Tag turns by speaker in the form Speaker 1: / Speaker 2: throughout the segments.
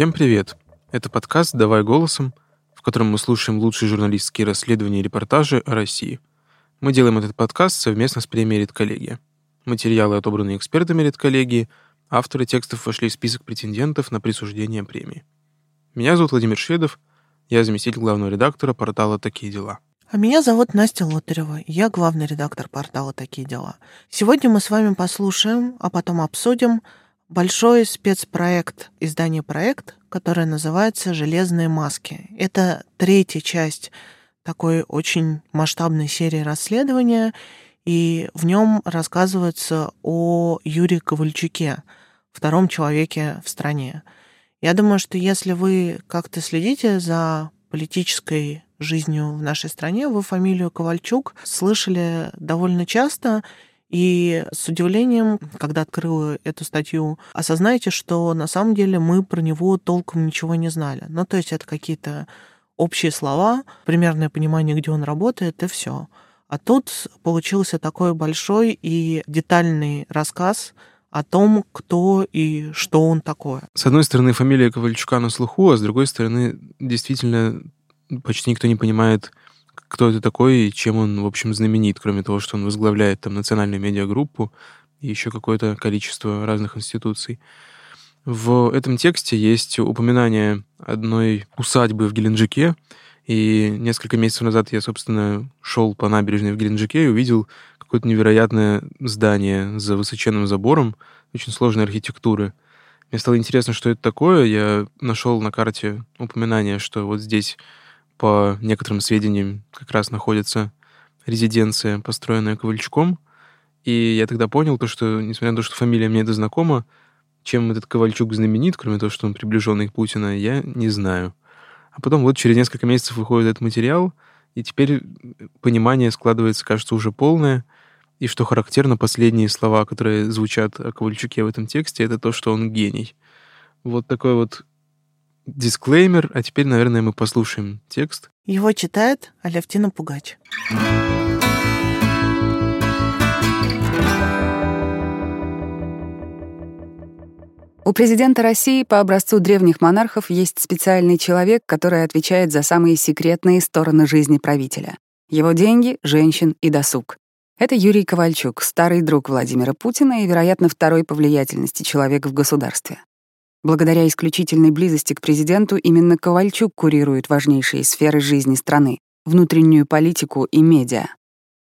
Speaker 1: Всем привет! Это подкаст «Давай голосом», в котором мы слушаем лучшие журналистские расследования и репортажи о России. Мы делаем этот подкаст совместно с премией «Редколлегия». Материалы, отобранные экспертами «Редколлегии», авторы текстов вошли в список претендентов на присуждение премии. Меня зовут Владимир Шведов, я заместитель главного редактора портала «Такие дела».
Speaker 2: А меня зовут Настя Лотарева, я главный редактор портала «Такие дела». Сегодня мы с вами послушаем, а потом обсудим большой спецпроект, издание «Проект», которое называется «Железные маски». Это третья часть такой очень масштабной серии расследования, и в нем рассказывается о Юрии Ковальчуке, втором человеке в стране. Я думаю, что если вы как-то следите за политической жизнью в нашей стране, вы фамилию Ковальчук слышали довольно часто, и с удивлением, когда открыла эту статью, осознаете, что на самом деле мы про него толком ничего не знали. Ну, то есть это какие-то общие слова, примерное понимание, где он работает, и все. А тут получился такой большой и детальный рассказ о том, кто и что он такое.
Speaker 1: С одной стороны, фамилия Ковальчука на слуху, а с другой стороны, действительно, почти никто не понимает, кто это такой и чем он, в общем, знаменит, кроме того, что он возглавляет там национальную медиагруппу и еще какое-то количество разных институций. В этом тексте есть упоминание одной усадьбы в Геленджике, и несколько месяцев назад я, собственно, шел по набережной в Геленджике и увидел какое-то невероятное здание за высоченным забором, очень сложной архитектуры. Мне стало интересно, что это такое. Я нашел на карте упоминание, что вот здесь по некоторым сведениям, как раз находится резиденция, построенная Ковальчуком. И я тогда понял то, что, несмотря на то, что фамилия мне это знакома, чем этот Ковальчук знаменит, кроме того, что он приближенный к Путина, я не знаю. А потом вот через несколько месяцев выходит этот материал, и теперь понимание складывается, кажется, уже полное. И что характерно, последние слова, которые звучат о Ковальчуке в этом тексте, это то, что он гений. Вот такой вот дисклеймер, а теперь, наверное, мы послушаем текст.
Speaker 2: Его читает Алевтина Пугач.
Speaker 3: У президента России по образцу древних монархов есть специальный человек, который отвечает за самые секретные стороны жизни правителя. Его деньги, женщин и досуг. Это Юрий Ковальчук, старый друг Владимира Путина и, вероятно, второй по влиятельности человек в государстве. Благодаря исключительной близости к президенту именно Ковальчук курирует важнейшие сферы жизни страны — внутреннюю политику и медиа.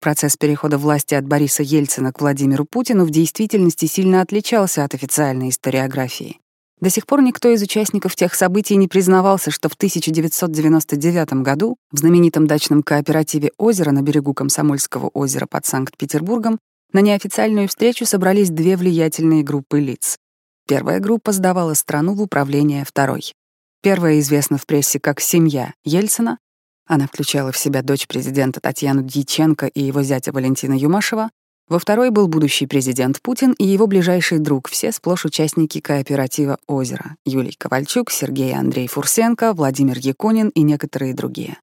Speaker 3: Процесс перехода власти от Бориса Ельцина к Владимиру Путину в действительности сильно отличался от официальной историографии. До сих пор никто из участников тех событий не признавался, что в 1999 году в знаменитом дачном кооперативе «Озеро» на берегу Комсомольского озера под Санкт-Петербургом на неофициальную встречу собрались две влиятельные группы лиц Первая группа сдавала страну в управление второй. Первая известна в прессе как «Семья» Ельцина. Она включала в себя дочь президента Татьяну Дьяченко и его зятя Валентина Юмашева. Во второй был будущий президент Путин и его ближайший друг, все сплошь участники кооператива «Озеро» — Юлий Ковальчук, Сергей Андрей Фурсенко, Владимир Якунин и некоторые другие.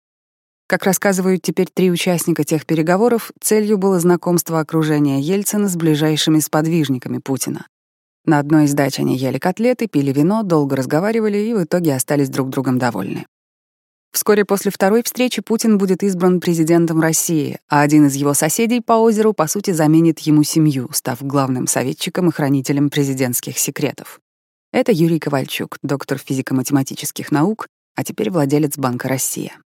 Speaker 3: Как рассказывают теперь три участника тех переговоров, целью было знакомство окружения Ельцина с ближайшими сподвижниками Путина. На одной из дач они ели котлеты, пили вино, долго разговаривали и в итоге остались друг другом довольны. Вскоре после второй встречи Путин будет избран президентом России, а один из его соседей по озеру, по сути, заменит ему семью, став главным советчиком и хранителем президентских секретов. Это Юрий Ковальчук, доктор физико-математических наук, а теперь владелец Банка «Россия».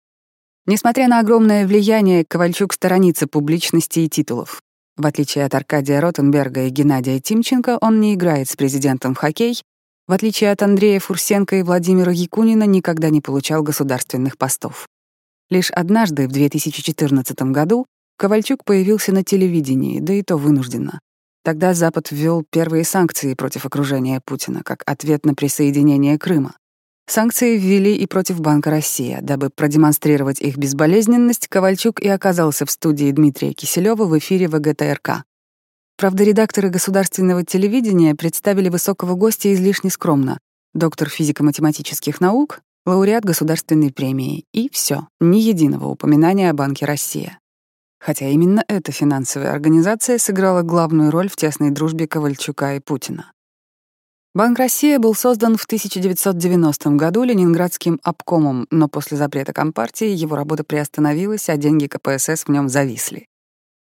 Speaker 3: Несмотря на огромное влияние, Ковальчук сторонится публичности и титулов. В отличие от Аркадия Ротенберга и Геннадия Тимченко, он не играет с президентом в хоккей, в отличие от Андрея Фурсенко и Владимира Якунина, никогда не получал государственных постов. Лишь однажды, в 2014 году, Ковальчук появился на телевидении, да и то вынужденно. Тогда Запад ввел первые санкции против окружения Путина как ответ на присоединение Крыма. Санкции ввели и против Банка «Россия». Дабы продемонстрировать их безболезненность, Ковальчук и оказался в студии Дмитрия Киселева в эфире ВГТРК. Правда, редакторы государственного телевидения представили высокого гостя излишне скромно. Доктор физико-математических наук, лауреат государственной премии. И все, ни единого упоминания о Банке «Россия». Хотя именно эта финансовая организация сыграла главную роль в тесной дружбе Ковальчука и Путина. Банк «Россия» был создан в 1990 году Ленинградским обкомом, но после запрета Компартии его работа приостановилась, а деньги КПСС в нем зависли.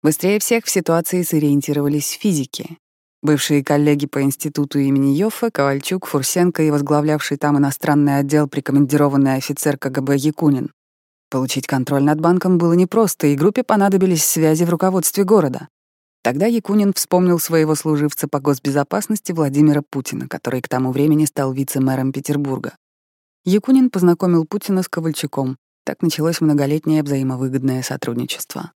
Speaker 3: Быстрее всех в ситуации сориентировались физики. Бывшие коллеги по институту имени Йоффе, Ковальчук, Фурсенко и возглавлявший там иностранный отдел прикомандированный офицер КГБ Якунин. Получить контроль над банком было непросто, и группе понадобились связи в руководстве города. Тогда Якунин вспомнил своего служивца по госбезопасности Владимира Путина, который к тому времени стал вице-мэром Петербурга. Якунин познакомил Путина с Ковальчуком. Так началось многолетнее взаимовыгодное сотрудничество.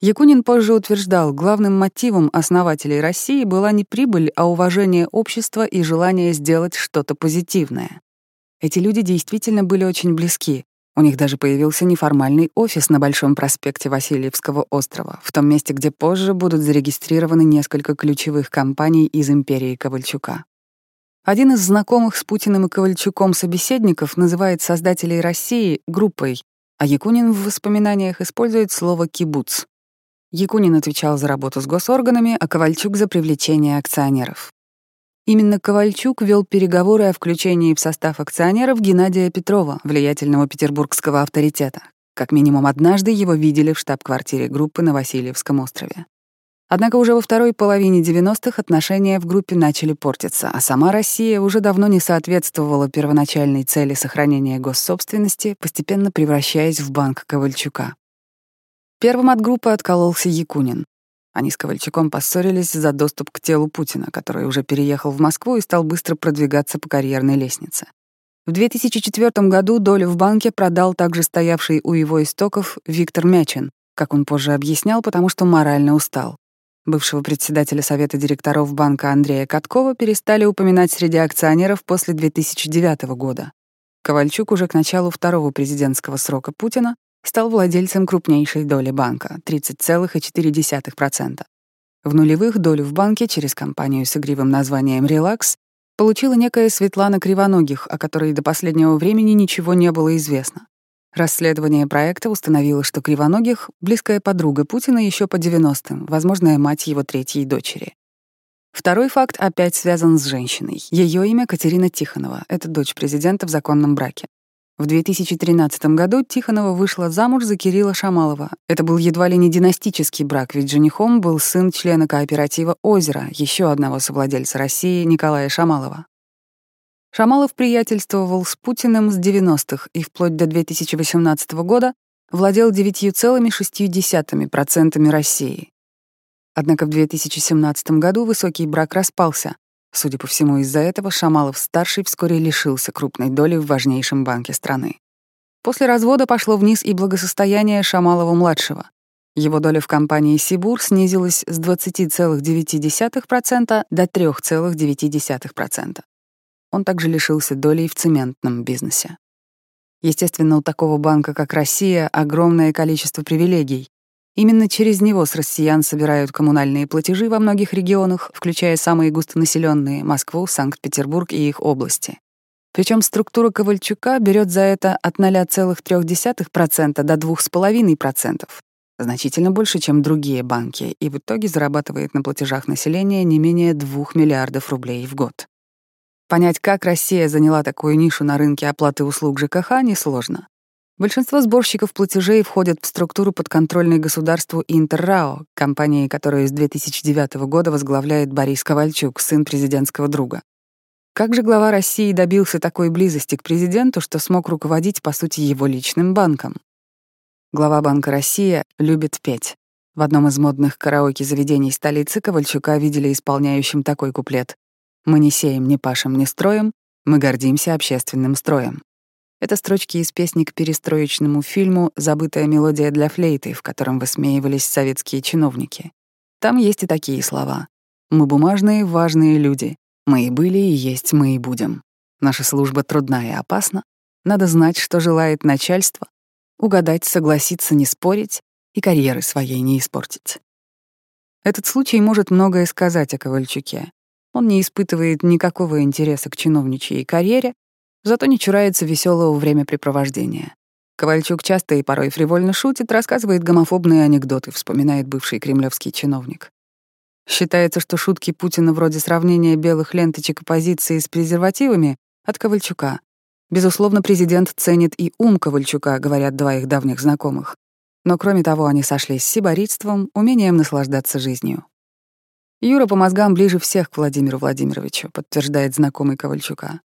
Speaker 3: Якунин позже утверждал, главным мотивом основателей России была не прибыль, а уважение общества и желание сделать что-то позитивное. Эти люди действительно были очень близки, у них даже появился неформальный офис на Большом проспекте Васильевского острова, в том месте, где позже будут зарегистрированы несколько ключевых компаний из империи Ковальчука. Один из знакомых с Путиным и Ковальчуком собеседников называет создателей России группой, а Якунин в воспоминаниях использует слово «кибуц». Якунин отвечал за работу с госорганами, а Ковальчук — за привлечение акционеров. Именно Ковальчук вел переговоры о включении в состав акционеров Геннадия Петрова, влиятельного петербургского авторитета. Как минимум однажды его видели в штаб-квартире группы на Васильевском острове. Однако уже во второй половине 90-х отношения в группе начали портиться, а сама Россия уже давно не соответствовала первоначальной цели сохранения госсобственности, постепенно превращаясь в банк Ковальчука. Первым от группы откололся Якунин. Они с Ковальчуком поссорились за доступ к телу Путина, который уже переехал в Москву и стал быстро продвигаться по карьерной лестнице. В 2004 году долю в банке продал также стоявший у его истоков Виктор Мячин, как он позже объяснял, потому что морально устал. Бывшего председателя Совета директоров банка Андрея Каткова перестали упоминать среди акционеров после 2009 года. Ковальчук уже к началу второго президентского срока Путина стал владельцем крупнейшей доли банка — 30,4%. В нулевых долю в банке через компанию с игривым названием «Релакс» получила некая Светлана Кривоногих, о которой до последнего времени ничего не было известно. Расследование проекта установило, что Кривоногих — близкая подруга Путина еще по 90-м, возможная мать его третьей дочери. Второй факт опять связан с женщиной. Ее имя Катерина Тихонова, это дочь президента в законном браке. В 2013 году Тихонова вышла замуж за Кирилла Шамалова. Это был едва ли не династический брак, ведь женихом был сын члена кооператива «Озеро», еще одного совладельца России Николая Шамалова. Шамалов приятельствовал с Путиным с 90-х и вплоть до 2018 года владел 9,6% России. Однако в 2017 году высокий брак распался, Судя по всему, из-за этого Шамалов-старший вскоре лишился крупной доли в важнейшем банке страны. После развода пошло вниз и благосостояние Шамалова-младшего. Его доля в компании «Сибур» снизилась с 20,9% до 3,9%. Он также лишился долей в цементном бизнесе. Естественно, у такого банка, как Россия, огромное количество привилегий, Именно через него с россиян собирают коммунальные платежи во многих регионах, включая самые густонаселенные — Москву, Санкт-Петербург и их области. Причем структура Ковальчука берет за это от 0,3% до 2,5%, значительно больше, чем другие банки, и в итоге зарабатывает на платежах населения не менее 2 миллиардов рублей в год. Понять, как Россия заняла такую нишу на рынке оплаты услуг ЖКХ, несложно. Большинство сборщиков платежей входят в структуру подконтрольной государству Интеррао, компании, которую с 2009 года возглавляет Борис Ковальчук, сын президентского друга. Как же глава России добился такой близости к президенту, что смог руководить, по сути, его личным банком? Глава Банка Россия любит петь. В одном из модных караоке-заведений столицы Ковальчука видели исполняющим такой куплет «Мы не сеем, не пашем, не строим, мы гордимся общественным строем». Это строчки из песни к перестроечному фильму «Забытая мелодия для флейты», в котором высмеивались советские чиновники. Там есть и такие слова. «Мы бумажные, важные люди. Мы и были, и есть, мы и будем. Наша служба трудна и опасна. Надо знать, что желает начальство, угадать, согласиться, не спорить и карьеры своей не испортить». Этот случай может многое сказать о Ковальчуке. Он не испытывает никакого интереса к чиновничьей карьере, зато не чурается веселого времяпрепровождения. Ковальчук часто и порой фривольно шутит, рассказывает гомофобные анекдоты, вспоминает бывший кремлевский чиновник. Считается, что шутки Путина вроде сравнения белых ленточек оппозиции с презервативами от Ковальчука. Безусловно, президент ценит и ум Ковальчука, говорят два их давних знакомых. Но кроме того, они сошлись с сиборитством, умением наслаждаться жизнью. Юра по мозгам ближе всех к Владимиру Владимировичу, подтверждает знакомый Ковальчука.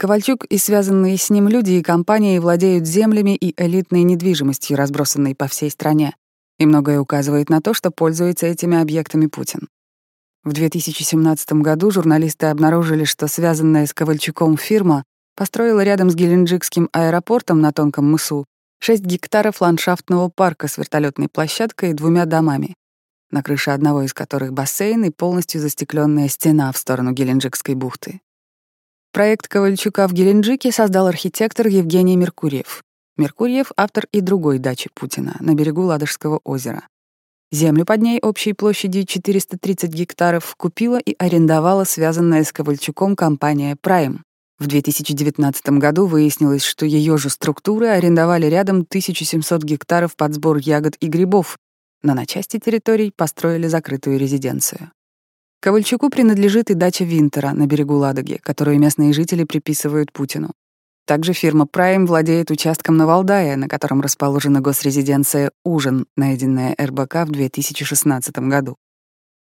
Speaker 3: Ковальчук и связанные с ним люди и компании владеют землями и элитной недвижимостью, разбросанной по всей стране, и многое указывает на то, что пользуется этими объектами Путин. В 2017 году журналисты обнаружили, что связанная с Ковальчуком фирма построила рядом с Геленджикским аэропортом на Тонком мысу 6 гектаров ландшафтного парка с вертолетной площадкой и двумя домами, на крыше одного из которых бассейн и полностью застекленная стена в сторону Геленджикской бухты. Проект Ковальчука в Геленджике создал архитектор Евгений Меркурьев. Меркурьев — автор и другой дачи Путина на берегу Ладожского озера. Землю под ней общей площадью 430 гектаров купила и арендовала связанная с Ковальчуком компания «Прайм», в 2019 году выяснилось, что ее же структуры арендовали рядом 1700 гектаров под сбор ягод и грибов, но на части территорий построили закрытую резиденцию. Ковальчуку принадлежит и дача Винтера на берегу Ладоги, которую местные жители приписывают Путину. Также фирма Prime владеет участком на Валдае, на котором расположена госрезиденция «Ужин», найденная РБК в 2016 году.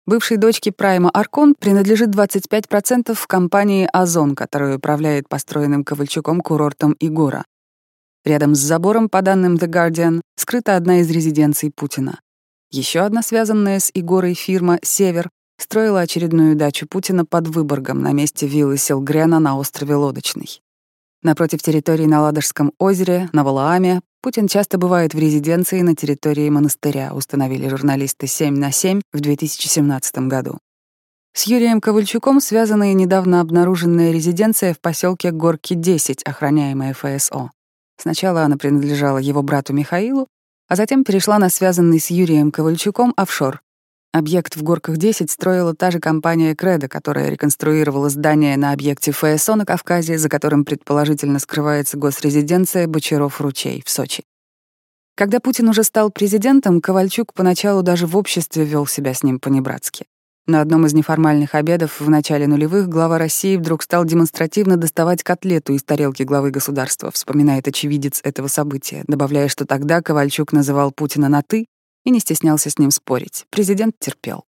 Speaker 3: Бывшей дочке Прайма Аркон принадлежит 25% в компании «Озон», которая управляет построенным Ковальчуком курортом Игора. Рядом с забором, по данным The Guardian, скрыта одна из резиденций Путина. Еще одна связанная с Игорой фирма «Север» строила очередную дачу Путина под Выборгом на месте виллы Селгрена на острове Лодочный. Напротив территории на Ладожском озере, на Валааме, Путин часто бывает в резиденции на территории монастыря, установили журналисты 7 на 7 в 2017 году. С Юрием Ковальчуком связана и недавно обнаруженная резиденция в поселке Горки-10, охраняемая ФСО. Сначала она принадлежала его брату Михаилу, а затем перешла на связанный с Юрием Ковальчуком офшор, Объект в Горках-10 строила та же компания «Кредо», которая реконструировала здание на объекте ФСО на Кавказе, за которым предположительно скрывается госрезиденция Бочаров-Ручей в Сочи. Когда Путин уже стал президентом, Ковальчук поначалу даже в обществе вел себя с ним по-небратски. На одном из неформальных обедов в начале нулевых глава России вдруг стал демонстративно доставать котлету из тарелки главы государства, вспоминает очевидец этого события, добавляя, что тогда Ковальчук называл Путина на «ты», и не стеснялся с ним спорить. Президент терпел.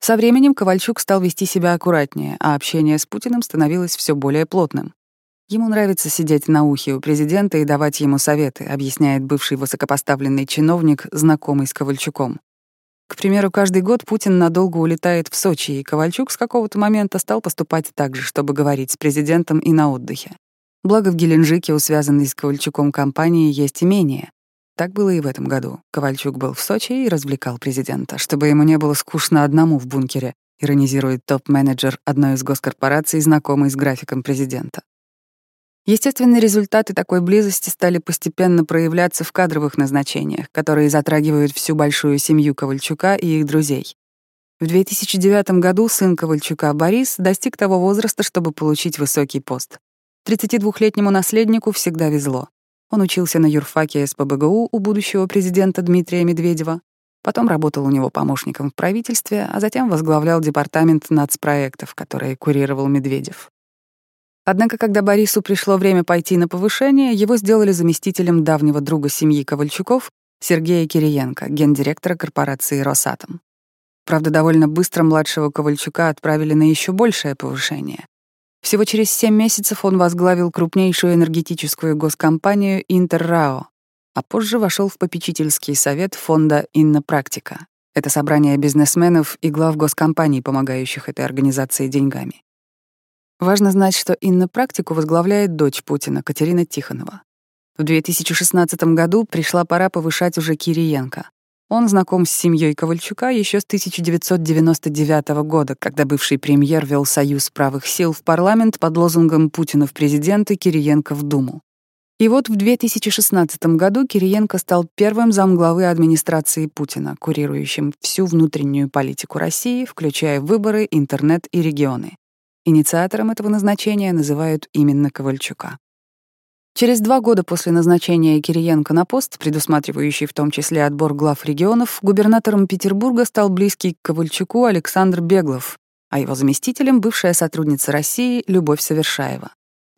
Speaker 3: Со временем Ковальчук стал вести себя аккуратнее, а общение с Путиным становилось все более плотным. Ему нравится сидеть на ухе у президента и давать ему советы, объясняет бывший высокопоставленный чиновник, знакомый с Ковальчуком. К примеру, каждый год Путин надолго улетает в Сочи, и Ковальчук с какого-то момента стал поступать так же, чтобы говорить с президентом и на отдыхе. Благо в Геленджике у связанной с Ковальчуком компании есть имение, так было и в этом году. Ковальчук был в Сочи и развлекал президента, чтобы ему не было скучно одному в бункере, иронизирует топ-менеджер одной из госкорпораций, знакомый с графиком президента. Естественные результаты такой близости стали постепенно проявляться в кадровых назначениях, которые затрагивают всю большую семью Ковальчука и их друзей. В 2009 году сын Ковальчука Борис достиг того возраста, чтобы получить высокий пост. 32-летнему наследнику всегда везло. Он учился на юрфаке СПБГУ у будущего президента Дмитрия Медведева, потом работал у него помощником в правительстве, а затем возглавлял департамент нацпроектов, который курировал Медведев. Однако, когда Борису пришло время пойти на повышение, его сделали заместителем давнего друга семьи Ковальчуков Сергея Кириенко, гендиректора корпорации «Росатом». Правда, довольно быстро младшего Ковальчука отправили на еще большее повышение. Всего через 7 месяцев он возглавил крупнейшую энергетическую госкомпанию «Интеррао», а позже вошел в попечительский совет фонда «Иннопрактика». Это собрание бизнесменов и глав госкомпаний, помогающих этой организации деньгами. Важно знать, что Иннопрактику возглавляет дочь Путина, Катерина Тихонова. В 2016 году пришла пора повышать уже Кириенко. Он знаком с семьей Ковальчука еще с 1999 года, когда бывший премьер вел Союз правых сил в парламент под лозунгом «Путина в президенты, Кириенко в Думу». И вот в 2016 году Кириенко стал первым замглавы администрации Путина, курирующим всю внутреннюю политику России, включая выборы, интернет и регионы. Инициатором этого назначения называют именно Ковальчука. Через два года после назначения Кириенко на пост, предусматривающий в том числе отбор глав регионов, губернатором Петербурга стал близкий к Ковальчуку Александр Беглов, а его заместителем — бывшая сотрудница России Любовь Совершаева.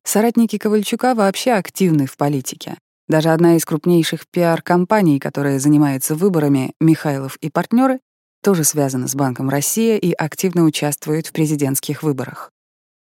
Speaker 3: Соратники Ковальчука вообще активны в политике. Даже одна из крупнейших пиар-компаний, которая занимается выборами, Михайлов и партнеры, тоже связана с Банком Россия и активно участвует в президентских выборах.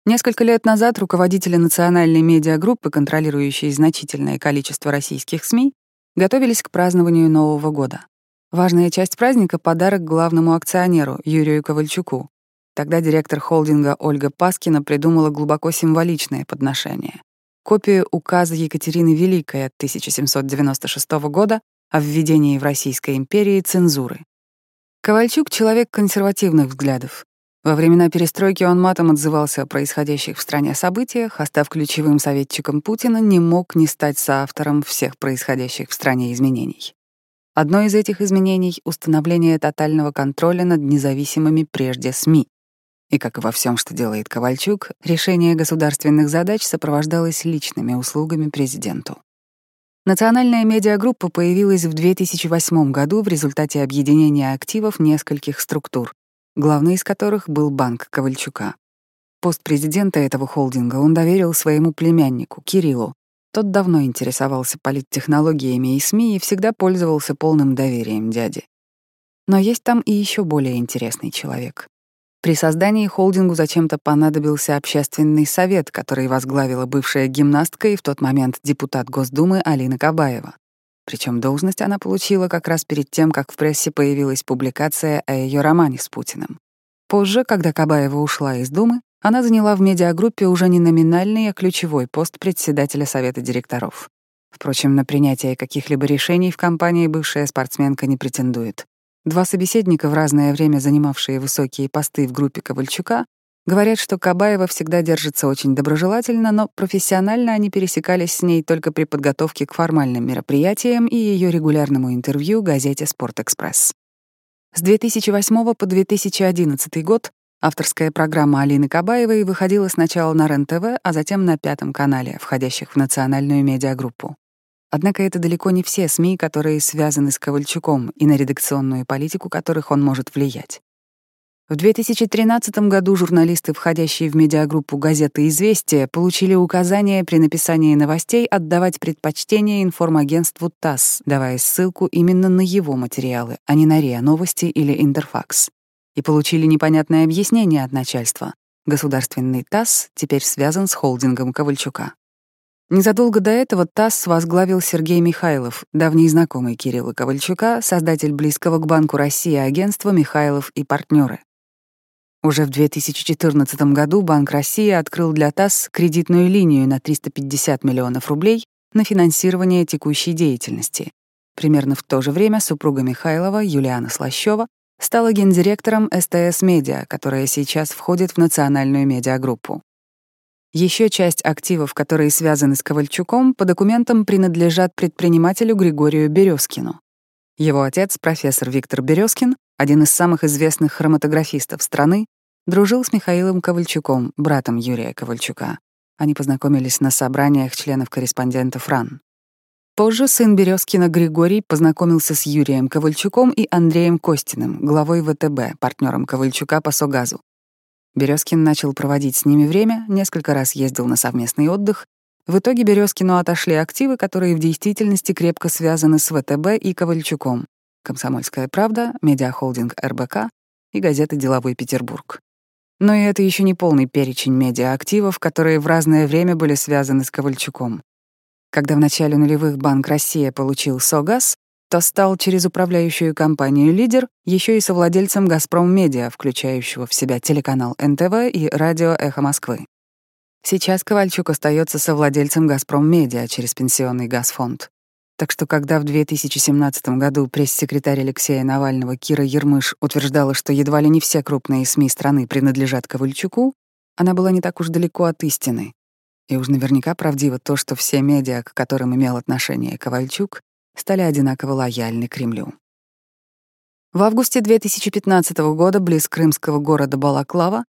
Speaker 3: Несколько лет назад руководители национальной медиагруппы, контролирующие значительное количество российских СМИ, готовились к празднованию Нового года. Важная часть праздника — подарок главному акционеру Юрию Ковальчуку. Тогда директор холдинга Ольга Паскина придумала глубоко символичное подношение — копию указа Екатерины Великой от 1796 года о введении в Российской империи цензуры. Ковальчук — человек консервативных взглядов. Во времена перестройки он матом отзывался о происходящих в стране событиях, а став ключевым советчиком Путина, не мог не стать соавтором всех происходящих в стране изменений. Одно из этих изменений — установление тотального контроля над независимыми прежде СМИ. И, как и во всем, что делает Ковальчук, решение государственных задач сопровождалось личными услугами президенту. Национальная медиагруппа появилась в 2008 году в результате объединения активов нескольких структур, главный из которых был банк Ковальчука. Пост президента этого холдинга он доверил своему племяннику, Кириллу. Тот давно интересовался политтехнологиями и СМИ и всегда пользовался полным доверием дяди. Но есть там и еще более интересный человек. При создании холдингу зачем-то понадобился общественный совет, который возглавила бывшая гимнастка и в тот момент депутат Госдумы Алина Кабаева. Причем должность она получила как раз перед тем, как в прессе появилась публикация о ее романе с Путиным. Позже, когда Кабаева ушла из Думы, она заняла в медиагруппе уже не номинальный, а ключевой пост председателя Совета директоров. Впрочем, на принятие каких-либо решений в компании бывшая спортсменка не претендует. Два собеседника, в разное время занимавшие высокие посты в группе Ковальчука, Говорят, что Кабаева всегда держится очень доброжелательно, но профессионально они пересекались с ней только при подготовке к формальным мероприятиям и ее регулярному интервью газете «Спортэкспресс». С 2008 по 2011 год авторская программа Алины Кабаевой выходила сначала на РЕН-ТВ, а затем на Пятом канале, входящих в национальную медиагруппу. Однако это далеко не все СМИ, которые связаны с Ковальчуком и на редакционную политику которых он может влиять. В 2013 году журналисты, входящие в медиагруппу газеты «Известия», получили указание при написании новостей отдавать предпочтение информагентству ТАСС, давая ссылку именно на его материалы, а не на РИА Новости или Интерфакс. И получили непонятное объяснение от начальства. Государственный ТАСС теперь связан с холдингом Ковальчука. Незадолго до этого ТАСС возглавил Сергей Михайлов, давний знакомый Кирилла Ковальчука, создатель близкого к Банку России агентства «Михайлов и партнеры. Уже в 2014 году Банк России открыл для ТАСС кредитную линию на 350 миллионов рублей на финансирование текущей деятельности. Примерно в то же время супруга Михайлова, Юлиана Слащева, стала гендиректором СТС Медиа, которая сейчас входит в национальную медиагруппу. Еще часть активов, которые связаны с Ковальчуком, по документам принадлежат предпринимателю Григорию Березкину. Его отец, профессор Виктор Березкин, один из самых известных хроматографистов страны, дружил с Михаилом Ковальчуком, братом Юрия Ковальчука. Они познакомились на собраниях членов-корреспондентов РАН. Позже сын Березкина Григорий познакомился с Юрием Ковальчуком и Андреем Костиным, главой ВТБ, партнером Ковальчука по Согазу. Березкин начал проводить с ними время, несколько раз ездил на совместный отдых. В итоге Березкину отошли активы, которые в действительности крепко связаны с ВТБ и Ковальчуком. «Комсомольская правда», медиахолдинг РБК и газета «Деловой Петербург». Но и это еще не полный перечень медиаактивов, которые в разное время были связаны с Ковальчуком. Когда в начале нулевых Банк Россия получил СОГАЗ, то стал через управляющую компанию «Лидер» еще и совладельцем «Газпром Медиа», включающего в себя телеканал НТВ и радио «Эхо Москвы». Сейчас Ковальчук остается совладельцем «Газпром Медиа» через пенсионный газфонд. Так что когда в 2017 году пресс-секретарь Алексея Навального Кира Ермыш утверждала, что едва ли не все крупные СМИ страны принадлежат Ковальчуку, она была не так уж далеко от истины. И уж наверняка правдиво то, что все медиа, к которым имел отношение Ковальчук, стали одинаково лояльны Кремлю. В августе 2015 года близ крымского города Балаклава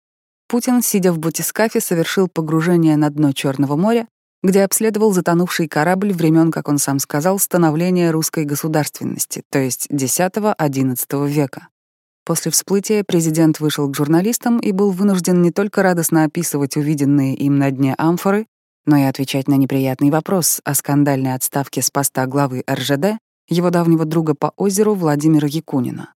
Speaker 3: Путин, сидя в батискафе, совершил погружение на дно Черного моря где обследовал затонувший корабль времен, как он сам сказал, становления русской государственности, то есть X-XI века. После всплытия президент вышел к журналистам и был вынужден не только радостно описывать увиденные им на дне амфоры, но и отвечать на неприятный вопрос о скандальной отставке с поста главы РЖД его давнего друга по озеру Владимира Якунина.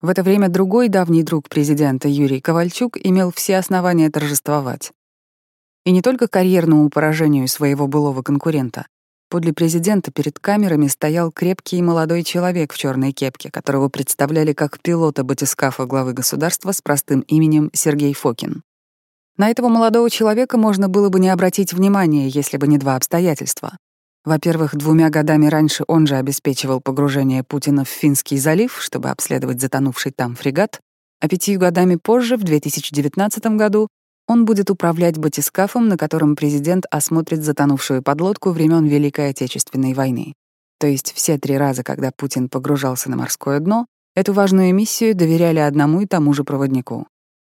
Speaker 3: В это время другой давний друг президента Юрий Ковальчук имел все основания торжествовать. И не только карьерному поражению своего былого конкурента. Подле президента перед камерами стоял крепкий молодой человек в черной кепке, которого представляли как пилота батискафа главы государства с простым именем Сергей Фокин. На этого молодого человека можно было бы не обратить внимания, если бы не два обстоятельства. Во-первых, двумя годами раньше он же обеспечивал погружение Путина в Финский залив, чтобы обследовать затонувший там фрегат, а пятью годами позже, в 2019 году, он будет управлять батискафом, на котором президент осмотрит затонувшую подлодку времен Великой Отечественной войны. То есть все три раза, когда Путин погружался на морское дно, эту важную миссию доверяли одному и тому же проводнику.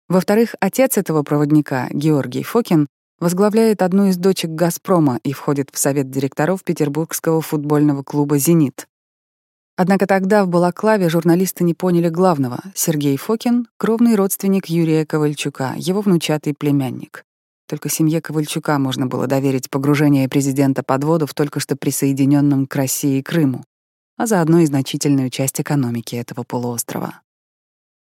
Speaker 3: Во-вторых, отец этого проводника, Георгий Фокин, возглавляет одну из дочек «Газпрома» и входит в совет директоров петербургского футбольного клуба «Зенит». Однако тогда в Балаклаве журналисты не поняли главного. Сергей Фокин — кровный родственник Юрия Ковальчука, его внучатый племянник. Только семье Ковальчука можно было доверить погружение президента под воду в только что присоединенном к России Крыму, а заодно и значительную часть экономики этого полуострова.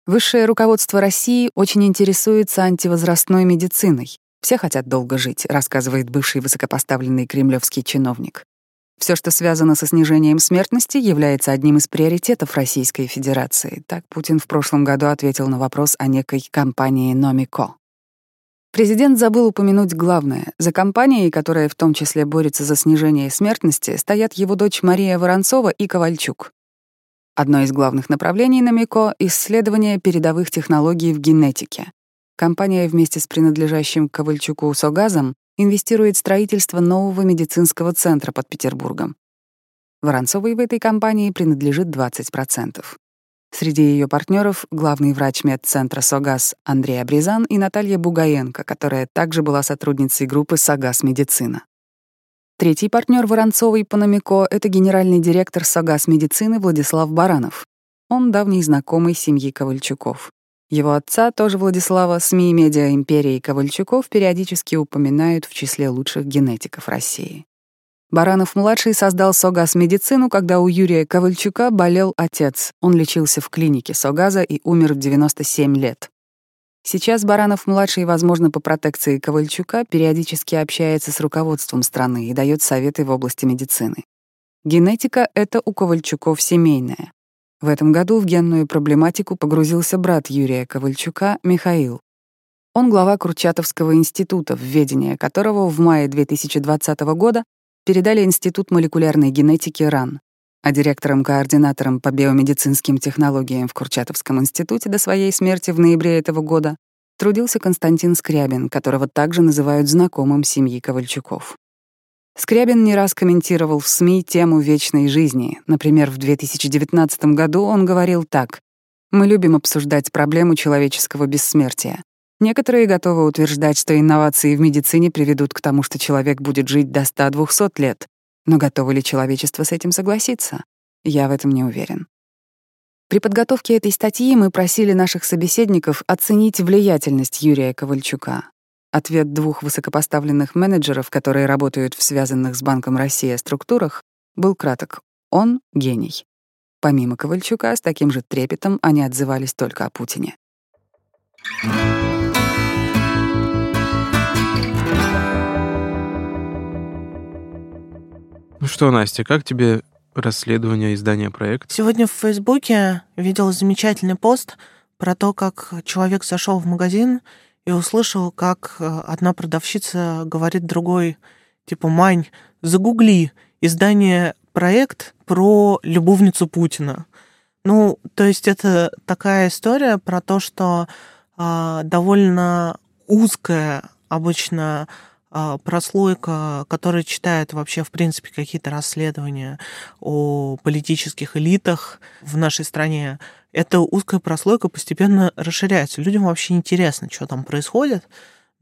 Speaker 3: Высшее руководство России очень интересуется антивозрастной медициной. Все хотят долго жить, рассказывает бывший высокопоставленный кремлевский чиновник. Все, что связано со снижением смертности, является одним из приоритетов Российской Федерации. Так Путин в прошлом году ответил на вопрос о некой компании «Номико». Президент забыл упомянуть главное. За компанией, которая в том числе борется за снижение смертности, стоят его дочь Мария Воронцова и Ковальчук. Одно из главных направлений Номико — исследование передовых технологий в генетике. Компания вместе с принадлежащим Ковальчуку Согазом инвестирует в строительство нового медицинского центра под Петербургом. Воронцовой в этой компании принадлежит 20%. Среди ее партнеров главный врач медцентра «Согаз» Андрей Абризан и Наталья Бугаенко, которая также была сотрудницей группы «Согаз Медицина». Третий партнер Воронцовой по Номико — это генеральный директор «Согаз Медицины» Владислав Баранов. Он давний знакомый семьи Ковальчуков. Его отца, тоже Владислава, СМИ и медиа империи Ковальчуков периодически упоминают в числе лучших генетиков России. Баранов-младший создал Согаз медицину, когда у Юрия Ковальчука болел отец. Он лечился в клинике Согаза и умер в 97 лет. Сейчас Баранов-младший, возможно, по протекции Ковальчука, периодически общается с руководством страны и дает советы в области медицины. Генетика — это у Ковальчуков семейная. В этом году в генную проблематику погрузился брат Юрия Ковальчука, Михаил. Он глава Курчатовского института, в которого в мае 2020 года передали Институт молекулярной генетики РАН, а директором-координатором по биомедицинским технологиям в Курчатовском институте до своей смерти в ноябре этого года трудился Константин Скрябин, которого также называют знакомым семьи Ковальчуков. Скрябин не раз комментировал в СМИ тему вечной жизни. Например, в 2019 году он говорил так. «Мы любим обсуждать проблему человеческого бессмертия. Некоторые готовы утверждать, что инновации в медицине приведут к тому, что человек будет жить до 100-200 лет. Но готово ли человечество с этим согласиться? Я в этом не уверен. При подготовке этой статьи мы просили наших собеседников оценить влиятельность Юрия Ковальчука. Ответ двух высокопоставленных менеджеров, которые работают в связанных с Банком России структурах, был краток. Он — гений. Помимо Ковальчука, с таким же трепетом они отзывались только о Путине.
Speaker 1: Ну что, Настя, как тебе расследование издания проект?
Speaker 2: Сегодня в Фейсбуке видел замечательный пост про то, как человек зашел в магазин и услышал, как э, одна продавщица говорит другой, типа, «Мань, загугли издание проект про любовницу Путина». Ну, то есть это такая история про то, что э, довольно узкая обычно э, прослойка, которая читает вообще, в принципе, какие-то расследования о политических элитах в нашей стране, эта узкая прослойка постепенно расширяется. Людям вообще интересно, что там происходит,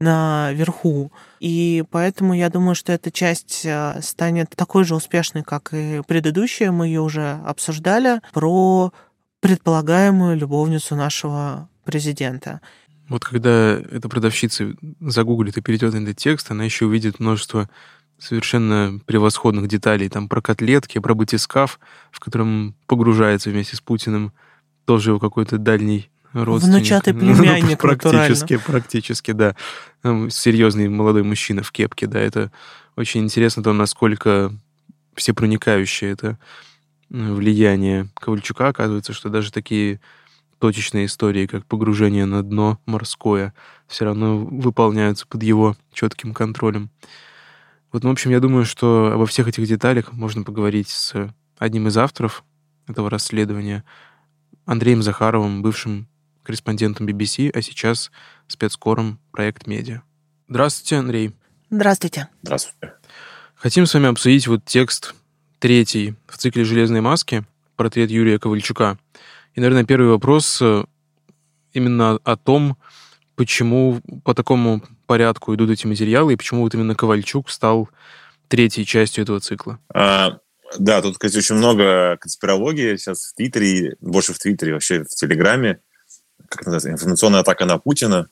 Speaker 2: наверху. И поэтому я думаю, что эта часть э, станет такой же успешной, как и предыдущая. Мы ее уже обсуждали про предполагаемую любовницу нашего президента.
Speaker 1: Вот когда эта продавщица загуглит и перейдет на этот текст, она еще увидит множество совершенно превосходных деталей. Там про котлетки, про батискаф, в котором погружается вместе с Путиным тоже его какой-то дальний родственник.
Speaker 2: Внучатый племянник,
Speaker 1: Практически, практически, да. Серьезный молодой мужчина в кепке, да. Это очень интересно, то, насколько всепроникающее это влияние Ковальчука. Оказывается, что даже такие точечные истории, как погружение на дно морское, все равно выполняются под его четким контролем. Вот, ну, в общем, я думаю, что обо всех этих деталях можно поговорить с одним из авторов этого расследования, Андреем Захаровым, бывшим корреспондентом BBC, а сейчас спецкором проект «Медиа». Здравствуйте, Андрей.
Speaker 2: Здравствуйте.
Speaker 4: Здравствуйте.
Speaker 1: Хотим с вами обсудить вот текст третий в цикле «Железные маски», портрет Юрия Ковальчука. И, наверное, первый вопрос э, именно о том, почему по такому порядку идут эти материалы, и почему вот именно Ковальчук стал третьей частью этого цикла?
Speaker 4: А, да, тут, кстати, очень много конспирологии сейчас в Твиттере, больше в Твиттере, вообще в Телеграме. Как называется? Информационная атака на Путина.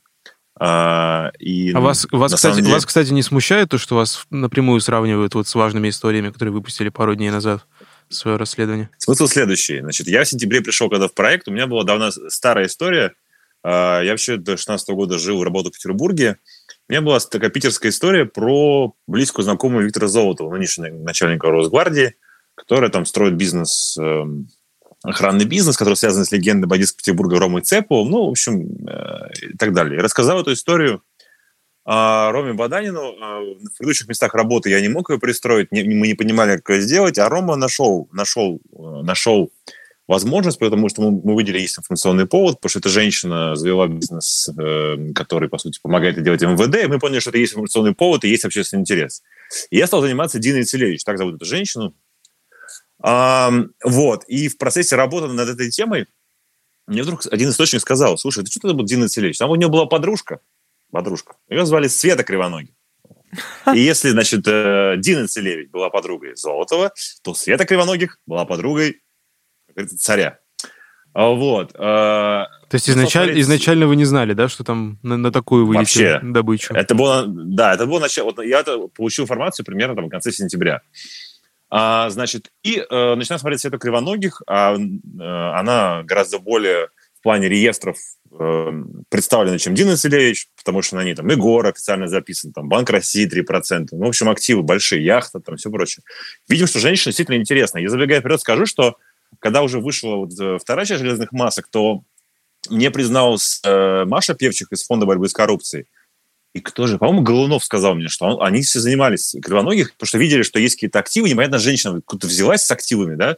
Speaker 1: А, и, а вас, вас, кстати, деле... вас, кстати, не смущает то, что вас напрямую сравнивают вот с важными историями, которые выпустили пару дней назад? Свое расследование?
Speaker 4: Смысл следующий. Значит, я в сентябре пришел, когда в проект, у меня была давно старая история. А, я вообще до 16 года жил, работал в Петербурге. У меня была такая питерская история про близкую знакомую Виктора Золотова, нынешнего начальника Росгвардии, которая там строит бизнес, эм, охранный бизнес, который связан с легендой бандитского Петербурга Ромой Цеповым, ну, в общем, э, и так далее. И рассказал эту историю а Роме Баданину а, в предыдущих местах работы я не мог ее пристроить, не, мы не понимали, как это сделать, а Рома нашел, нашел, э, нашел возможность, потому что мы, мы выделили есть информационный повод, потому что эта женщина завела бизнес, э, который, по сути, помогает делать МВД, и мы поняли, что это есть информационный повод и есть общественный интерес. И я стал заниматься Диной Целевич, так зовут эту женщину, а, вот. И в процессе работы над этой темой мне вдруг один источник сказал, слушай, ты что это был Дина Целевич? Там у нее была подружка, подружка. Ее звали Света Кривоногий. И если, значит, э, Дина Целевич была подругой Золотова, то Света Кривоногих была подругой царя. А вот. Э,
Speaker 1: то есть изначально, изначально вы не знали, да, что там на, на такую выйдете Вообще, добычу?
Speaker 4: Это было, да, это было начало. Вот я получил информацию примерно там в конце сентября. А, значит, и э, начинаем смотреть Свету Кривоногих, а, э, она гораздо более в плане реестров э, представлена, чем Дина Целевич, потому что на ней там Егор официально записан, там Банк России 3%, ну, в общем, активы большие, яхта, там все прочее. Видим, что женщина действительно интересная. Я забегая вперед скажу, что когда уже вышла вот э, вторая часть «Железных масок», то мне призналась э, Маша Певчих из Фонда борьбы с коррупцией, и кто же? По-моему, Голунов сказал мне, что он, они все занимались кривоногих, потому что видели, что есть какие-то активы, непонятно, женщина куда-то взялась с активами, да,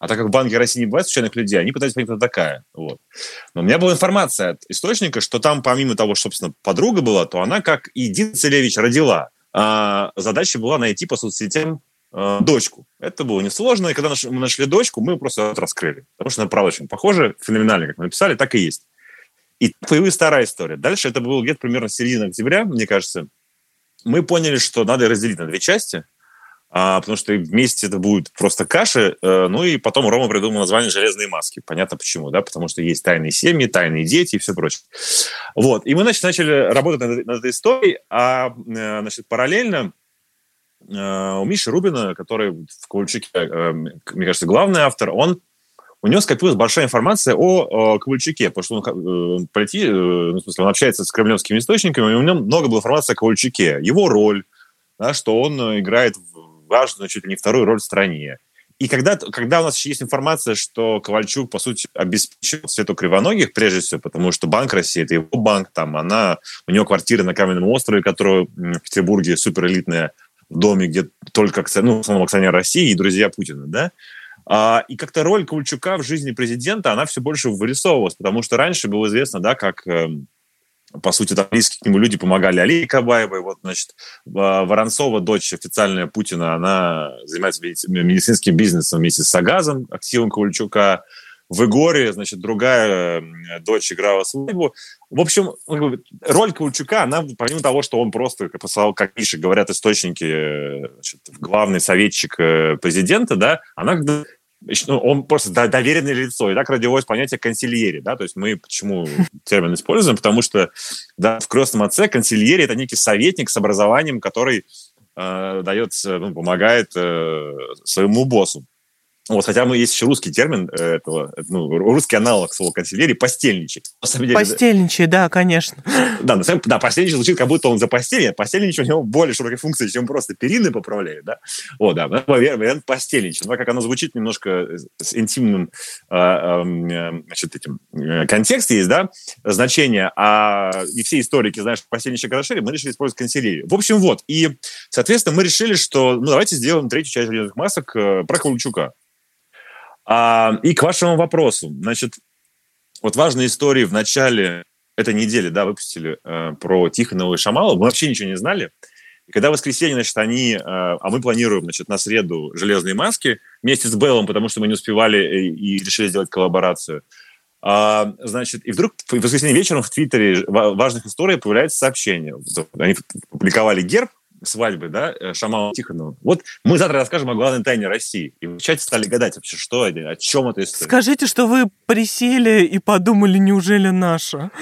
Speaker 4: а так как в Банке России не бывает случайных людей, они пытались понять, кто такая. Вот. Но у меня была информация от источника, что там, помимо того, что, собственно, подруга была, то она, как и Дина Целевич, родила. А задача была найти по соцсетям э, дочку. Это было несложно, и когда мы нашли дочку, мы просто это раскрыли. Потому что она, правда, очень похожа, феноменально, как мы написали, так и есть. И появилась вторая история. Дальше это было где-то примерно середина октября, мне кажется. Мы поняли, что надо разделить на две части, а, потому что вместе это будет просто каша. Э, ну и потом Рома придумал название «Железные маски». Понятно почему, да? Потому что есть тайные семьи, тайные дети и все прочее. Вот. И мы, значит, начали работать над, над этой историей, а, э, значит, параллельно э, у Миши Рубина, который в Ковальчуке, мне кажется, главный автор, он у него скопилась большая информация о, о Ковальчуке, потому что он, э, полети, э, ну, в смысле, он общается с кремлевскими источниками, и у него много было информации о Ковальчуке, его роль, да, что он э, играет важную, чуть ли не вторую роль в стране. И когда, когда у нас еще есть информация, что Ковальчук, по сути, обеспечил Свету Кривоногих, прежде всего, потому что Банк России, это его банк, там, она, у него квартира на Каменном острове, которая в Петербурге суперэлитная, в доме, где только ну, основном акционер России и друзья Путина, да, а, и как-то роль Ковальчука в жизни президента, она все больше вырисовывалась, потому что раньше было известно, да, как эм, по сути, там близкие к нему люди помогали Алии Кабаевой. Вот, значит, Воронцова, дочь официальная Путина, она занимается медицинским бизнесом вместе с Сагазом, активом Ковальчука. в Игоре, значит, другая дочь играла свадьбу. В общем, роль Ковальчука, она, помимо того, что он просто, как, Миша говорят источники, значит, главный советчик э, президента, да, она ну, он просто доверенное лицо. И так родилось понятие консильери. Да? То есть мы почему термин используем? Потому что да, в крестном отце консильери – это некий советник с образованием, который э, дает, ну, помогает э, своему боссу. Вот, хотя мы есть еще русский термин э, этого, ну, русский аналог слова консильерий – постельничек.
Speaker 2: Постельничий, да, конечно.
Speaker 4: Да, на самом, да, постельничий звучит, как будто он за постель, а постельничий у него более широкие функции, чем просто перины поправляет, да. Вот, да, вариант постельничий. Но как оно звучит немножко с интимным а, э, значит, этим э, контекст есть, да, значение, а и все историки, знаешь, постельничек расширили, мы решили использовать консильерию. В общем, вот, и, соответственно, мы решили, что, ну, давайте сделаем третью часть железных масок про Ковальчука. А, и к вашему вопросу. Значит, вот важные истории в начале этой недели, да, выпустили э, про Тихонова и Шамала. Мы вообще ничего не знали. И когда в воскресенье, значит, они, э, а мы планируем, значит, на среду «Железные маски» вместе с Беллом, потому что мы не успевали и, и решили сделать коллаборацию. А, значит, и вдруг в воскресенье вечером в Твиттере важных историй появляется сообщение. Они публиковали герб свадьбы, да, э, Шамала Тихонова. Вот мы завтра расскажем о главной тайне России. И в чате стали гадать вообще, что это, о чем это история.
Speaker 2: Скажите, что вы присели и подумали, неужели наша?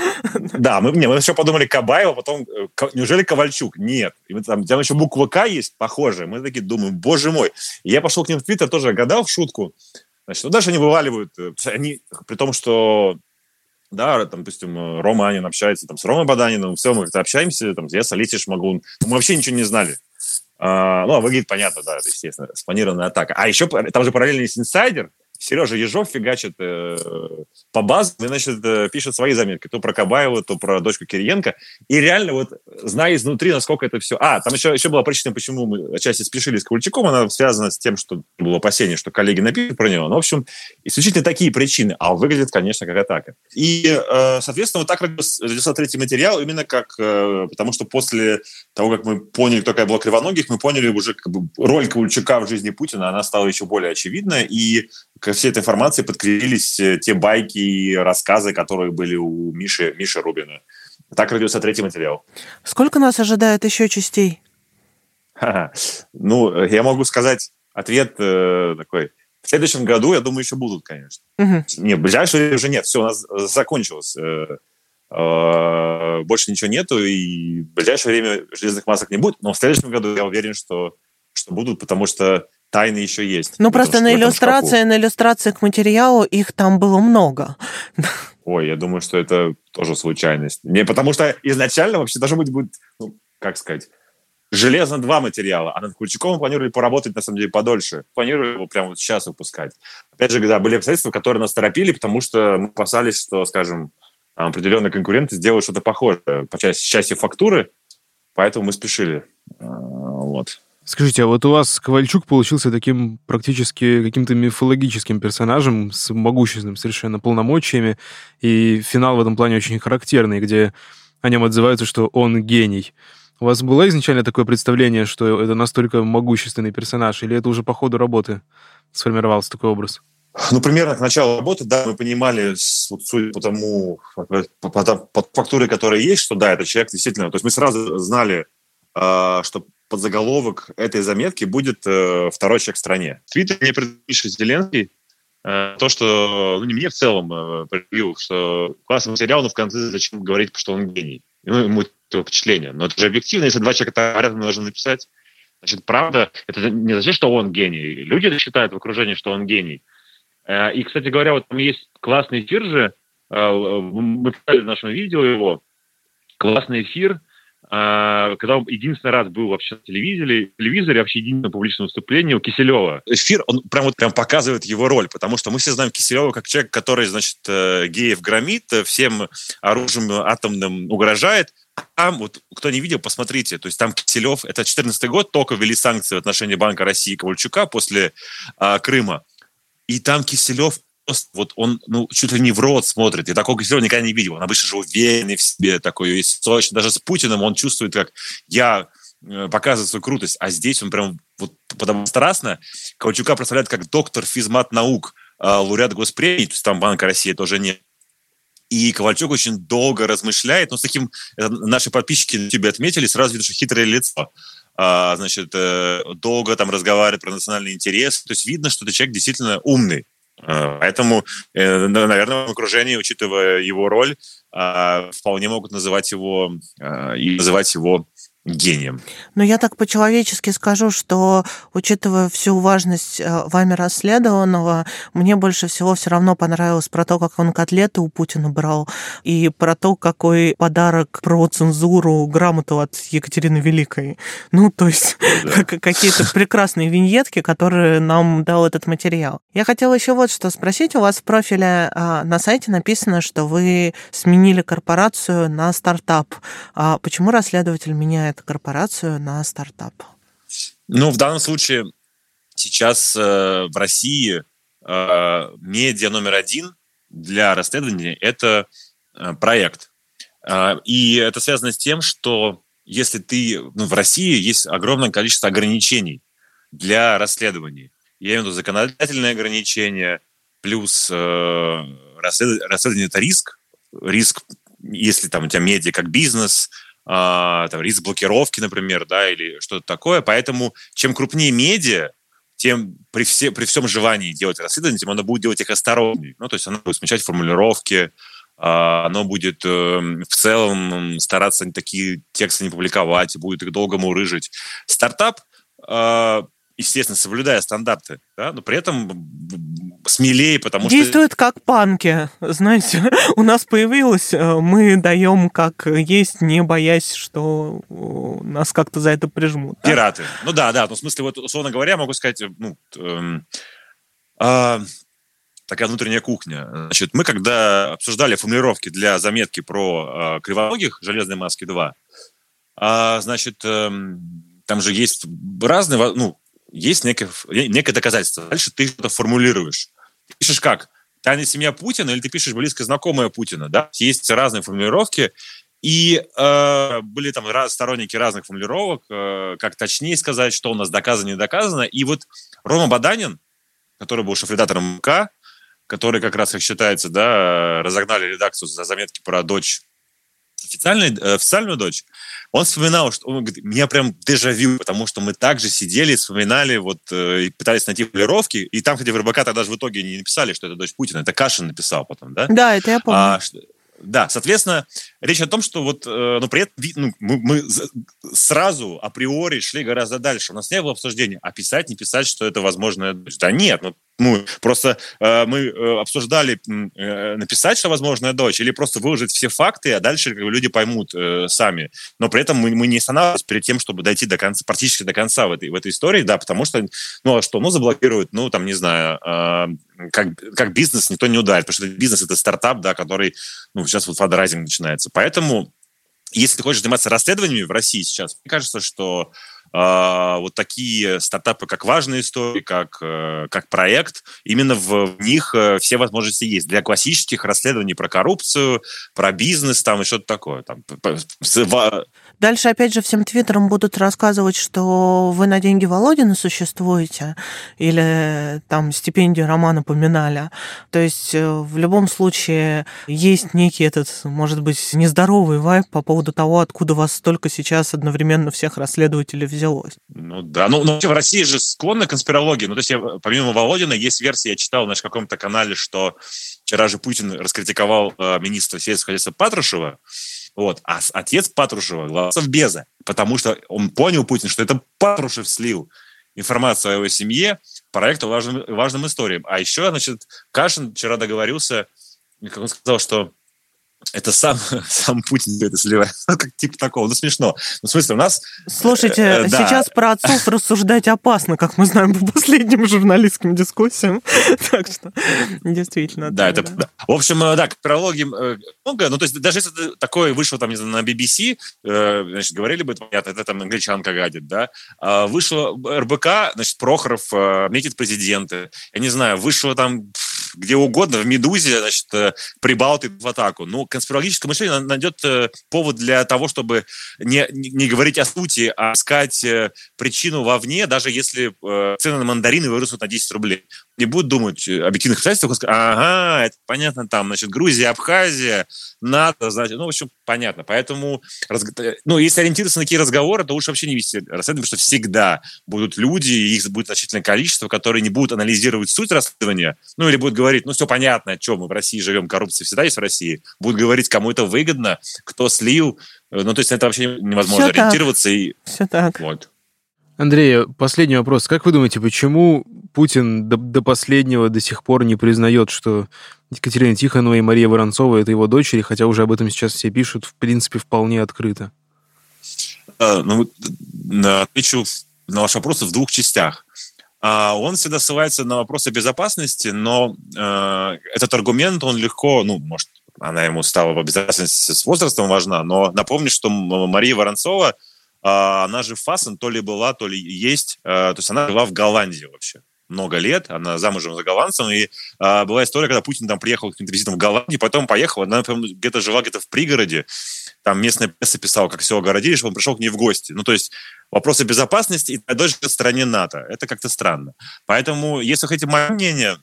Speaker 4: Да, мы, не, мы еще подумали Кабаева, потом, э, неужели Ковальчук? Нет. И мы, там, там еще буква К есть, похожая. Мы такие думаем, боже мой. И я пошел к ним в Твиттер, тоже гадал в шутку. Значит, ну, даже они вываливают, э, они, при том, что да, там, допустим, э, Рома Анин общается там, с Ромой Баданиным, все, мы как-то общаемся, там, я с Алисей Шмагун. Мы вообще ничего не знали. А, ну, а выглядит понятно, да, это, естественно, спланированная атака. А еще там же параллельно есть инсайдер, Сережа Ежов фигачит э, по базам и, значит, э, пишет свои заметки. То про Кабаева, то про дочку Кириенко. И реально вот, зная изнутри, насколько это все... А, там еще, еще была причина, почему мы отчасти спешили с Ковальчуком. Она связана с тем, что было опасение, что коллеги напишут про него. Ну, в общем, исключительно такие причины. А выглядит, конечно, как атака. И, э, соответственно, вот так родился третий материал, именно как... Э, потому что после того, как мы поняли, кто такая была Кривоногих, мы поняли уже как бы, роль Ковальчука в жизни Путина, она стала еще более очевидна. И ко всей этой информации подкрепились э, те байки и рассказы, которые были у Миши, Миши Рубина. Так родился третий материал.
Speaker 2: Сколько нас ожидает еще частей?
Speaker 4: Ну, я могу сказать ответ э, такой. В следующем году, я думаю, еще будут, конечно. Угу. Не, в ближайшее уже нет. Все, у нас закончилось. Э, э, больше ничего нету, и в ближайшее время железных масок не будет. Но в следующем году я уверен, что, что будут, потому что тайны еще есть.
Speaker 2: Ну, просто на иллюстрации, на иллюстрации к материалу их там было много.
Speaker 4: Ой, я думаю, что это тоже случайность. Не, потому что изначально вообще должно быть, будет, ну, как сказать, железно два материала, а над Ключиковым планировали поработать, на самом деле, подольше. Планировали его прямо вот сейчас выпускать. Опять же, да, были обстоятельства, которые нас торопили, потому что мы опасались, что, скажем, определенные конкуренты сделают что-то похожее по части, части фактуры, поэтому мы спешили. А, вот.
Speaker 1: Скажите, а вот у вас Ковальчук получился таким практически каким-то мифологическим персонажем с могущественным совершенно полномочиями, и финал в этом плане очень характерный, где о нем отзываются, что он гений. У вас было изначально такое представление, что это настолько могущественный персонаж, или это уже по ходу работы сформировался такой образ?
Speaker 4: Ну, примерно к началу работы, да, мы понимали, вот, судя по тому, по, по, по фактуре, которая есть, что да, это человек действительно... То есть мы сразу знали, э, что подзаголовок этой заметки будет э, «Второй человек в стране». Твиттере мне пишет Зеленский, э, то, что, ну, не мне в целом э, проявил, что классный материал, но в конце зачем говорить, что он гений. Ну, ему это впечатление. Но это же объективно, если два человека говорят, мы должны написать. Значит, правда, это не значит, что он гений. Люди считают в окружении, что он гений. Э, и, кстати говоря, вот там есть классный эфир же, э, мы показали в нашем видео его, классный эфир, когда он единственный раз был вообще на телевизоре, телевизоре вообще единственное публичное выступление у Киселева. Эфир, он прям вот прям показывает его роль, потому что мы все знаем Киселева как человек, который, значит, э, геев громит, э, всем оружием атомным угрожает, там, вот, кто не видел, посмотрите. То есть там Киселев, это 2014 год, только ввели санкции в отношении Банка России и Ковальчука после а, Крыма. И там Киселев вот он, ну, чуть ли не в рот смотрит. Я такого Киселева никогда не видел. Он обычно же уверенный в себе такой, и сочный. Даже с Путиным он чувствует, как я э, показывает свою крутость, а здесь он прям вот страстно Ковальчука представляет как доктор физмат наук, лауреат госпремии, то есть там Банка России тоже нет. И Ковальчук очень долго размышляет, но с таким, наши подписчики на YouTube отметили, сразу видно, что хитрое лицо. А, значит, э, долго там разговаривает про национальный интерес. То есть видно, что это человек действительно умный. А, поэтому, э, наверное, в окружении, учитывая его роль, а, вполне могут называть его и называть его гением.
Speaker 2: Но я так по-человечески скажу, что, учитывая всю важность э, вами расследованного, мне больше всего все равно понравилось про то, как он котлеты у Путина брал, и про то, какой подарок про цензуру грамоту от Екатерины Великой. Ну, то есть да. какие-то прекрасные виньетки, которые нам дал этот материал. Я хотела еще вот что спросить. У вас в профиле а, на сайте написано, что вы сменили корпорацию на стартап. А почему расследователь меняет корпорацию на стартап?
Speaker 4: Ну, в данном случае сейчас э, в России э, медиа номер один для расследования – это э, проект. Э, и это связано с тем, что если ты... Ну, в России есть огромное количество ограничений для расследований. Я имею в виду законодательные ограничения, плюс э, расследование, расследование – это риск. Риск, если там у тебя медиа как бизнес – там, риск блокировки, например, да, или что-то такое. Поэтому чем крупнее медиа, тем при, все, при всем желании делать расследование, тем оно будет делать их осторожнее. Ну, то есть оно будет смещать формулировки, а, оно будет э, в целом стараться такие тексты не публиковать, будет их долго мурыжить. Стартап а, естественно, соблюдая стандарты, да, но при этом смелее, потому
Speaker 2: Действует что... Действует как панки, знаете. У нас появилось, э, мы даем как есть, не боясь, что нас как-то за это прижмут.
Speaker 4: Да? Пираты. Ну да, да, ну в смысле, вот, условно говоря, могу сказать, ну, э, э, такая внутренняя кухня. Значит, мы когда обсуждали формулировки для заметки про э, кривоногих «Железной маски 2», э, значит, э, там же есть разные, ну, есть некое, некое доказательство. Дальше ты что-то формулируешь. пишешь как? Тайная семья Путина или ты пишешь близко знакомая Путина, да? Есть разные формулировки, и э, были там раз, сторонники разных формулировок, э, как точнее сказать, что у нас доказано, не доказано. И вот Рома Баданин, который был шеф-редактором МК, который как раз, как считается, да, разогнали редакцию за заметки про дочь официальную, э, официальную дочь, он вспоминал, что он говорит, меня прям дежавю, потому что мы также сидели, вспоминали, вот, э, и пытались найти полировки, и там, где в РБК тогда же в итоге не написали, что это дочь Путина, это Кашин написал потом, да?
Speaker 2: Да, это я помню. А,
Speaker 4: да, соответственно, речь о том, что вот, э, ну, при этом ну, мы, мы сразу априори шли гораздо дальше. У нас не было обсуждения, а писать, не писать, что это возможно. Да нет, ну, ну, просто э, мы э, обсуждали э, написать, что возможная дочь, или просто выложить все факты, а дальше как бы, люди поймут э, сами. Но при этом мы, мы не останавливались перед тем, чтобы дойти до конца, практически до конца в этой, в этой истории, да, потому что, ну, а что, ну, заблокируют, ну, там, не знаю, э, как, как бизнес никто не ударит, потому что бизнес – это стартап, да, который, ну, сейчас вот фандрайзинг начинается. Поэтому, если ты хочешь заниматься расследованиями в России сейчас, мне кажется, что вот такие стартапы, как важная история, как, э, как проект, именно в них э, все возможности есть. Для классических расследований про коррупцию, про бизнес там и что-то такое. Там,
Speaker 2: Дальше, опять же, всем твиттерам будут рассказывать, что вы на деньги Володина существуете, или там стипендию Романа поминали. То есть э, в любом случае есть некий этот, может быть, нездоровый вайп по поводу того, откуда вас столько сейчас одновременно всех расследователей взялось.
Speaker 4: Ну да, ну, ну в России же склонны конспирологии. Ну то есть я, помимо Володина есть версия, я читал на каком-то канале, что вчера же Путин раскритиковал э, министра сельского хозяйства Патрушева, вот. А отец Патрушева голосов Беза, потому что он понял, Путин, что это Патрушев слил информацию о его семье, проекту важным, важным историям. А еще, значит, Кашин вчера договорился, как он сказал, что это сам, сам Путин это сливает. Ну, как типа такого. Ну, смешно. Ну, в смысле, у нас...
Speaker 2: Слушайте, э, э, сейчас да. про отцов рассуждать опасно, как мы знаем по последним журналистским дискуссиям. так что, действительно.
Speaker 4: Да, это... Да. В общем, э, да, конспирологии э, много. Ну, то есть, даже если такое вышло там, не знаю, на BBC, э, значит, говорили бы, понятно, это там англичанка гадит, да. А вышло РБК, значит, Прохоров метит президенты. Я не знаю, вышло там где угодно, в «Медузе», значит, э, прибалты в атаку. Ну, конспирологическое мышление найдет э, повод для того, чтобы не, не говорить о сути, а искать причину вовне, даже если цены на мандарины вырастут на 10 рублей не будут думать объективных обстоятельствах, ага, это понятно, там, значит, Грузия, Абхазия, НАТО, значит, ну, в общем, понятно. Поэтому, ну, если ориентироваться на такие разговоры, то лучше вообще не вести расследование, потому что всегда будут люди, их будет значительное количество, которые не будут анализировать суть расследования, ну, или будут говорить, ну, все понятно, о чем мы в России живем, коррупция всегда есть в России, будут говорить, кому это выгодно, кто слил, ну, то есть это вообще невозможно все ориентироваться. Так. И...
Speaker 2: Все так.
Speaker 4: Вот.
Speaker 1: Андрей, последний вопрос. Как вы думаете, почему Путин до, до последнего до сих пор не признает, что Екатерина Тихонова и Мария Воронцова – это его дочери, хотя уже об этом сейчас все пишут, в принципе, вполне открыто?
Speaker 4: А, ну, отвечу на ваш вопрос в двух частях. А, он всегда ссылается на вопросы безопасности, но э, этот аргумент, он легко, ну, может, она ему стала в безопасности с возрастом важна, но напомню, что Мария Воронцова – а, она же Фасен то ли была, то ли есть. А, то есть она жила в Голландии вообще много лет, она замужем за голландцем, и а, была история, когда Путин там приехал каким-то визитом в Голландию, потом поехал, она где-то жила где-то в пригороде, там местная пресса писала, как все огородили, что он пришел к ней в гости. Ну, то есть вопросы безопасности и дочь в стране НАТО. Это как-то странно. Поэтому, если хотите мое мнение,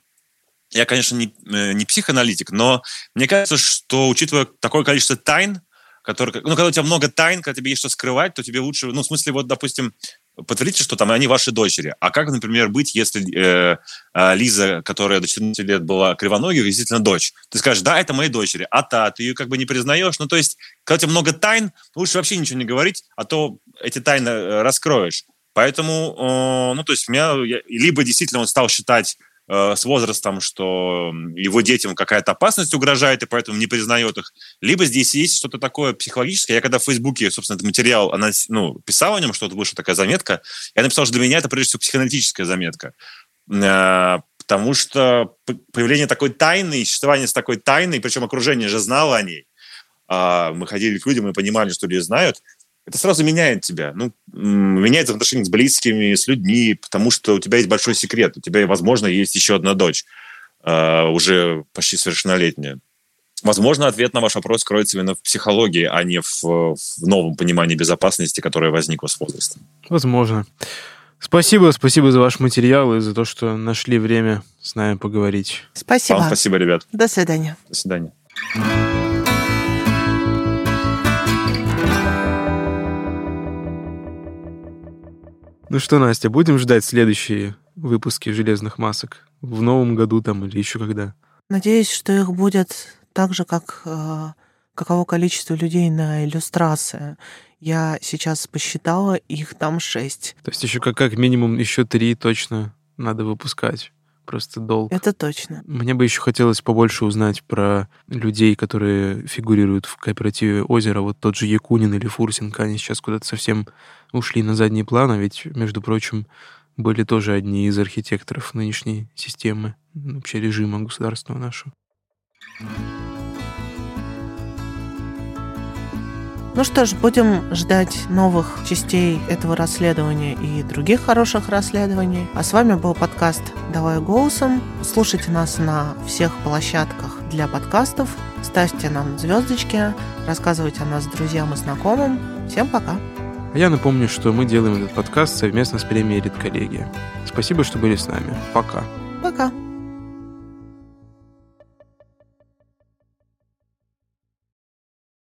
Speaker 4: я, конечно, не, э, не психоаналитик, но мне кажется, что, учитывая такое количество тайн, который, ну, когда у тебя много тайн, когда тебе есть что скрывать, то тебе лучше, ну, в смысле, вот, допустим, подтвердите, что там они ваши дочери. А как, например, быть, если э, э, Лиза, которая до 14 лет была кривоногой, действительно дочь? Ты скажешь, да, это мои дочери, а та, ты ее как бы не признаешь. Ну, то есть, когда у тебя много тайн, лучше вообще ничего не говорить, а то эти тайны э, раскроешь. Поэтому, э, ну, то есть, меня, я, либо действительно он стал считать Э, с возрастом, что его детям какая-то опасность угрожает, и поэтому не признает их. Либо здесь есть что-то такое психологическое. Я когда в Фейсбуке, собственно, этот материал она, ну, писал о нем, что-то вышла такая заметка, я написал, что для меня это прежде всего психоаналитическая заметка. Э, потому что появление такой тайны, существование с такой тайной, причем окружение же знало о ней, а мы ходили к людям и понимали, что люди знают, это сразу меняет тебя. Ну, меняет отношения с близкими, с людьми, потому что у тебя есть большой секрет. У тебя, возможно, есть еще одна дочь, э, уже почти совершеннолетняя. Возможно, ответ на ваш вопрос кроется именно в психологии, а не в, в новом понимании безопасности, которое возникло с возрастом.
Speaker 1: Возможно. Спасибо, спасибо за ваш материал и за то, что нашли время с нами поговорить.
Speaker 2: Спасибо.
Speaker 4: Вам спасибо, ребят.
Speaker 2: До свидания.
Speaker 4: До свидания.
Speaker 1: Ну что, Настя, будем ждать следующие выпуски «Железных масок» в новом году там или еще когда?
Speaker 2: Надеюсь, что их будет так же, как э, каково количество людей на иллюстрации. Я сейчас посчитала, их там шесть.
Speaker 1: То есть еще как, как минимум еще три точно надо выпускать просто долг.
Speaker 2: Это точно.
Speaker 1: Мне бы еще хотелось побольше узнать про людей, которые фигурируют в кооперативе «Озеро». Вот тот же Якунин или Фурсенко, они сейчас куда-то совсем ушли на задний план, а ведь, между прочим, были тоже одни из архитекторов нынешней системы, вообще режима государственного нашего.
Speaker 2: Ну что ж, будем ждать новых частей этого расследования и других хороших расследований. А с вами был подкаст «Давай голосом». Слушайте нас на всех площадках для подкастов. Ставьте нам звездочки, рассказывайте о нас друзьям и знакомым. Всем пока!
Speaker 1: А я напомню, что мы делаем этот подкаст совместно с премией «Редколлегия». Спасибо, что были с нами. Пока.
Speaker 2: Пока.